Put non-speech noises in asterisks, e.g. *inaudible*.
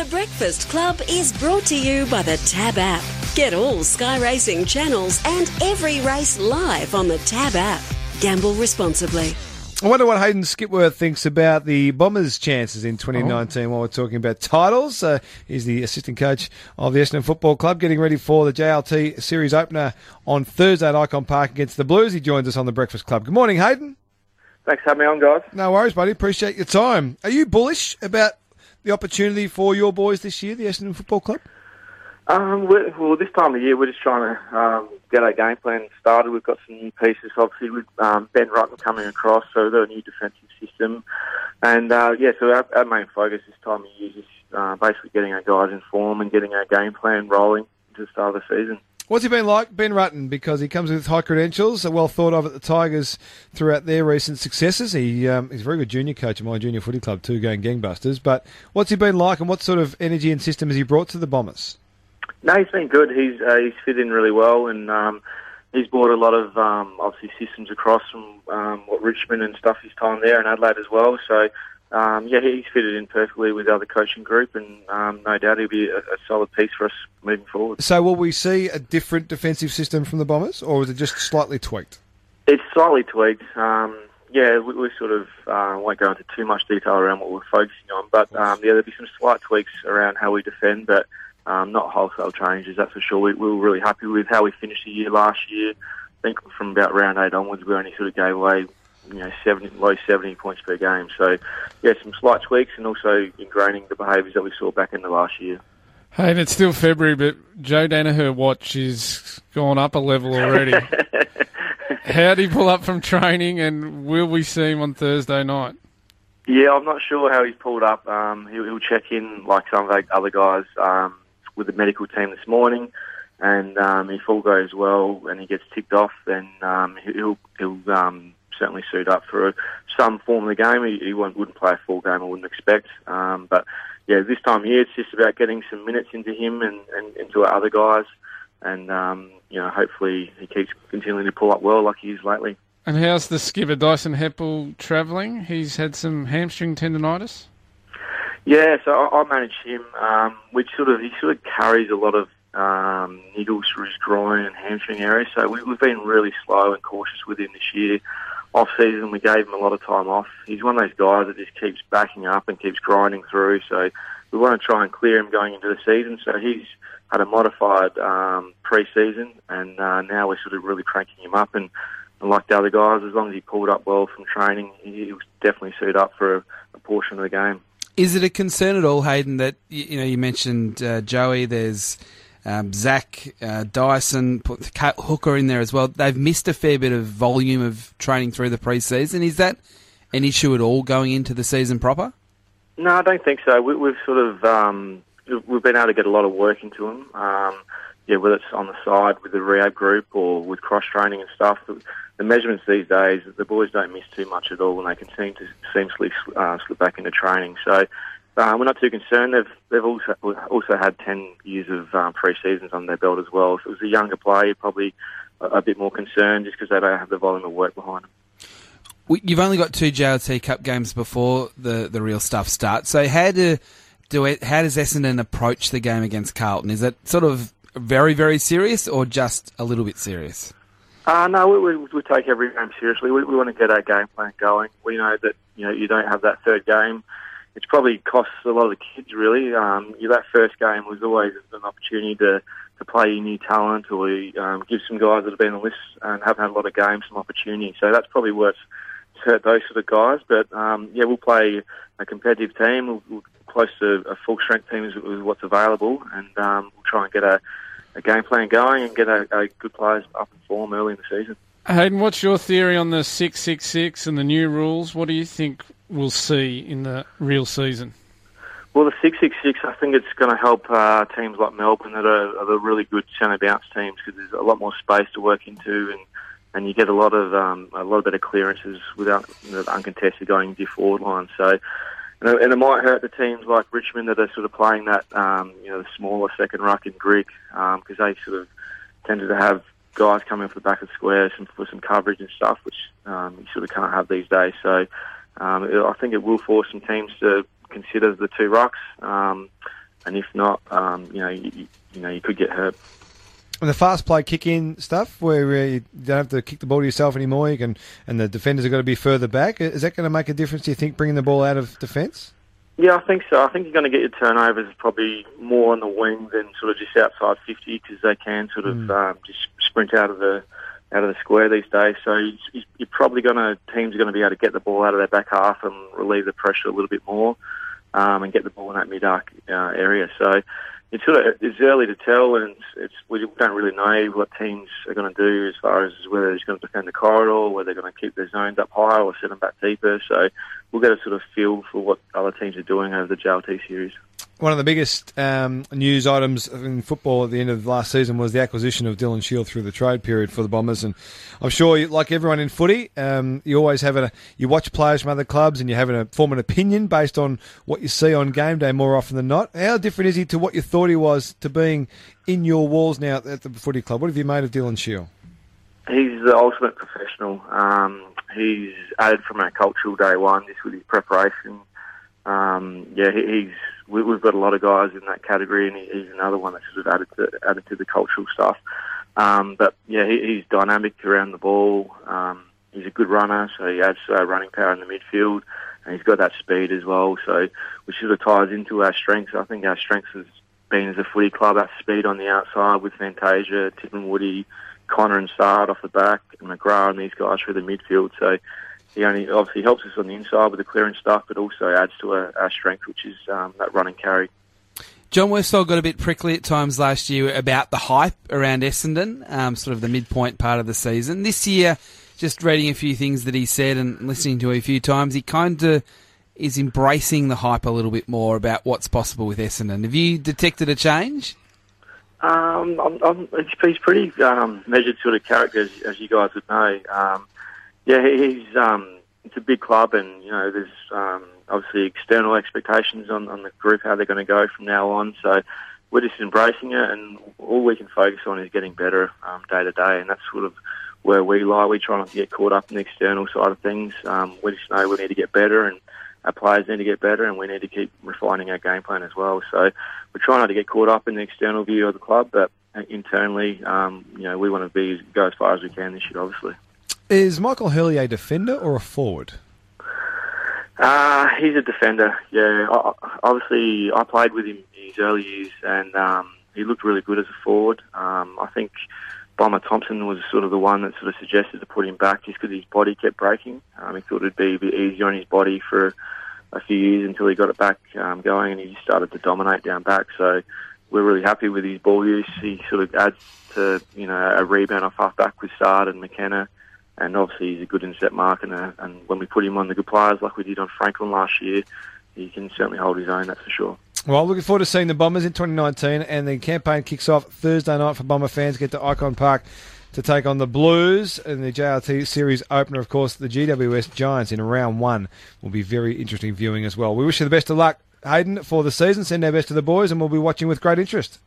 The Breakfast Club is brought to you by the Tab app. Get all Sky Racing channels and every race live on the Tab app. Gamble responsibly. I wonder what Hayden Skipworth thinks about the Bombers' chances in 2019 Oh. while we're talking about titles. Uh, he's the assistant coach of the Essendon Football Club, getting ready for the JLT series opener on Thursday at Ikon Park against the Blues. He joins us on the Breakfast Club. Good morning, Hayden. Thanks for having me on, guys. No worries, buddy. Appreciate your time. Are you bullish about the opportunity for your boys this year, the Essendon Football Club? Um, well, this time of year, we're just trying to um, get our game plan started. We've got some new pieces, obviously, with um, Ben Rutten coming across, so a new defensive system. And, uh, yeah, so our, our main focus this time of year is uh, basically getting our guys in form and getting our game plan rolling to the start of the season. What's he been like, Ben Rutten? Because he comes with high credentials, well thought of at the Tigers throughout their recent successes. He um, he's a very good junior coach at my junior footy club too, going gangbusters. But what's he been like, and what sort of energy and system has he brought to the Bombers? No, he's been good. He's uh, he's fit in really well, and um, he's brought a lot of um, obviously systems across from um, what Richmond and stuff his time there and Adelaide as well. So um, yeah, he's fitted in perfectly with the other coaching group, and um, no doubt he'll be a, a solid piece for us moving forward. So will we see a different defensive system from the Bombers, or is it just slightly tweaked? It's slightly tweaked. Um, yeah, we, we sort of uh, won't go into too much detail around what we're focusing on, but um, yeah, there'll be some slight tweaks around how we defend, but um, not wholesale changes, that's for sure. We, we were really happy with how we finished the year last year. I think from about round eight onwards, we only sort of gave away, you know, 70, low 70 points per game. So, yeah, some slight tweaks and also ingraining the behaviours that we saw back in the last year. Hey, and it's still February, but Joe Daniher watch is gone up a level already. *laughs* How did he pull up from training, and will we see him on Thursday night? Yeah, I'm not sure how he's pulled up. Um, he'll, he'll check in like some of the other guys um, with the medical team this morning, and um, if all goes well and he gets ticked off, then um, he'll he'll um, certainly suit up for some form of the game. He, he wouldn't play a full game, I wouldn't expect. Um, but yeah, this time of year, it's just about getting some minutes into him and, and into our other guys, and um, you know, hopefully he keeps continuing to pull up well like he is lately. And how's the skipper Dyson Heppell travelling? He's had some hamstring tendonitis. Yeah, so I, I manage him, um, which sort of he sort of carries a lot of um, niggles through his groin and hamstring area. So we, we've been really slow and cautious with him this year. Off season, we gave him a lot of time off. He's one of those guys that just keeps backing up and keeps grinding through. So we want to try and clear him going into the season. So he's had a modified um, pre-season, and uh, now we're sort of really cranking him up. And, and like the other guys, as long as he pulled up well from training, he, he'll definitely suit up for a, a portion of the game. Is it a concern at all, Hayden, that you know you mentioned uh, Joey? There's um, Zach uh, Dyson, put Hooker in there as well. They've missed a fair bit of volume of training through the pre-season. Is that an issue at all going into the season proper? No, I don't think so. We, we've sort of um, we've been able to get a lot of work into them. Um, yeah, whether it's on the side with the rehab group or with cross training and stuff. The, the measurements these days, the boys don't miss too much at all, and they can seem to seamlessly uh, slip back into training. So uh, we're not too concerned. They've they've also also had ten years of um, pre-seasons on their belt as well. If it was a younger player, probably a, a bit more concerned just because they don't have the volume of work behind them. We- You've only got two JLT Cup games before the, the real stuff starts. So how do do it, how does Essendon approach the game against Carlton? Is it sort of very very serious or just a little bit serious? Uh, no, we, we, we take every game seriously. We, we want to get our game plan going. We know that you know you don't have that third game. It's probably costs a lot of the kids really. Um, you, that first game was always an opportunity to, to play new talent or um, give some guys that have been on the list and haven't had a lot of games some opportunity. So that's probably what's hurt those sort of guys. But um, yeah, we'll play a competitive team. We'll, we'll close to a full strength team is, is what's available, and um, we'll try and get a, a game plan going and get a, a good players up in form early in the season. Hayden, what's your theory on the 666 and the new rules? What do you think we'll see in the real season? Well, the 666, I think it's going to help uh, teams like Melbourne that are, are the really good centre bounce teams because there's a lot more space to work into and, and you get a lot of um, a lot of better clearances without you know, uncontested going into your forward line. So, and it, and it might hurt the teams like Richmond that are sort of playing that um, you know the smaller second ruck and Greek because they sort of tended to have guys coming off the back of squares and for some coverage and stuff, which um, you sort of can't have these days. So um, it, I think it will force some teams to consider the two rucks. Um, and if not, um, you know, you, you know, you could get hurt. And the fast play kick in stuff, where uh, you don't have to kick the ball to yourself anymore, you can, and the defenders are going to be further back. Is that going to make a difference? Do you think bringing the ball out of defence? Yeah, I think so. I think you're going to get your turnovers probably more on the wing than sort of just outside 50 because they can sort of Mm. um, just sprint out of the out of the square these days. So you- you're probably going to teams are going to be able to get the ball out of their back half and relieve the pressure a little bit more um, and get the ball in that mid arc uh, area. So it's sort of it's early to tell, and it's, it's we don't really know what teams are going to do as far as whether they're going to defend the corridor, whether they're going to keep their zones up high or set them back deeper. So we'll get a sort of feel for what other teams are doing over the JLT series. One of the biggest um, news items in football at the end of last season was the acquisition of Dylan Shiel through the trade period for the Bombers, and I'm sure, you, like everyone in footy, um, you always have a you watch players from other clubs and you have a form an opinion based on what you see on game day more often than not. How different is he to what you thought he was to being in your walls now at the footy club? What have you made of Dylan Shiel? He's the ultimate professional. Um, he's added from our cultural day one, just with his preparation. Um, yeah, he, he's we, we've got a lot of guys in that category, and he, he's another one that's sort of added to added to the cultural stuff. Um, but yeah, he, he's dynamic around the ball. Um, he's a good runner, so he adds uh, running power in the midfield, and he's got that speed as well. So which sort of ties into our strengths. I think our strengths has been as a footy club, that speed on the outside with Fantasia, Tip and Woody, Connor and Saad off the back, and McGrath and these guys through the midfield. So he only obviously helps us on the inside with the clearance stuff, but also adds to our, our strength, which is um, that run and carry. John Worsfold got a bit prickly at times last year about the hype around Essendon, um, sort of the midpoint part of the season. This year, just reading a few things that he said and listening to a few times, he kind of is embracing the hype a little bit more about what's possible with Essendon. Have you detected a change? Um, I'm, I'm, he's, he's pretty um, measured sort of character, as, as you guys would know. Um, yeah, he's um, it's a big club, and you know there's um, obviously external expectations on, on the group how they're going to go from now on. So we're just embracing it, and all we can focus on is getting better um, day to day, and that's sort of where we lie. We try not to get caught up in the external side of things. Um, we just know we need to get better, and our players need to get better, and we need to keep refining our game plan as well. So we try not to get caught up in the external view of the club, but internally, um, you know, we want to be go as far as we can this year, obviously. Is Michael Hurley a defender or a forward? Uh, he's a defender. Yeah, I, obviously I played with him in his early years, and um, he looked really good as a forward. Um, I think Bomber Thompson was sort of the one that sort of suggested to put him back just because his body kept breaking. Um, he thought it'd be a bit easier on his body for a few years until he got it back um, going, and he just started to dominate down back. So we're really happy with his ball use. He sort of adds to you know a rebound off half back with Saad and McKenna and obviously he's a good inset mark. And, uh, and when we put him on the good players like we did on Franklin last year, he can certainly hold his own. That's for sure. Well, looking forward to seeing the Bombers in 2019, and the campaign kicks off Thursday night for Bomber fans. Get to Ikon Park to take on the Blues in the JLT Series opener. Of course, the GWS Giants in round one will be very interesting viewing as well. We wish you the best of luck, Hayden, for the season. Send our best to the boys, and we'll be watching with great interest.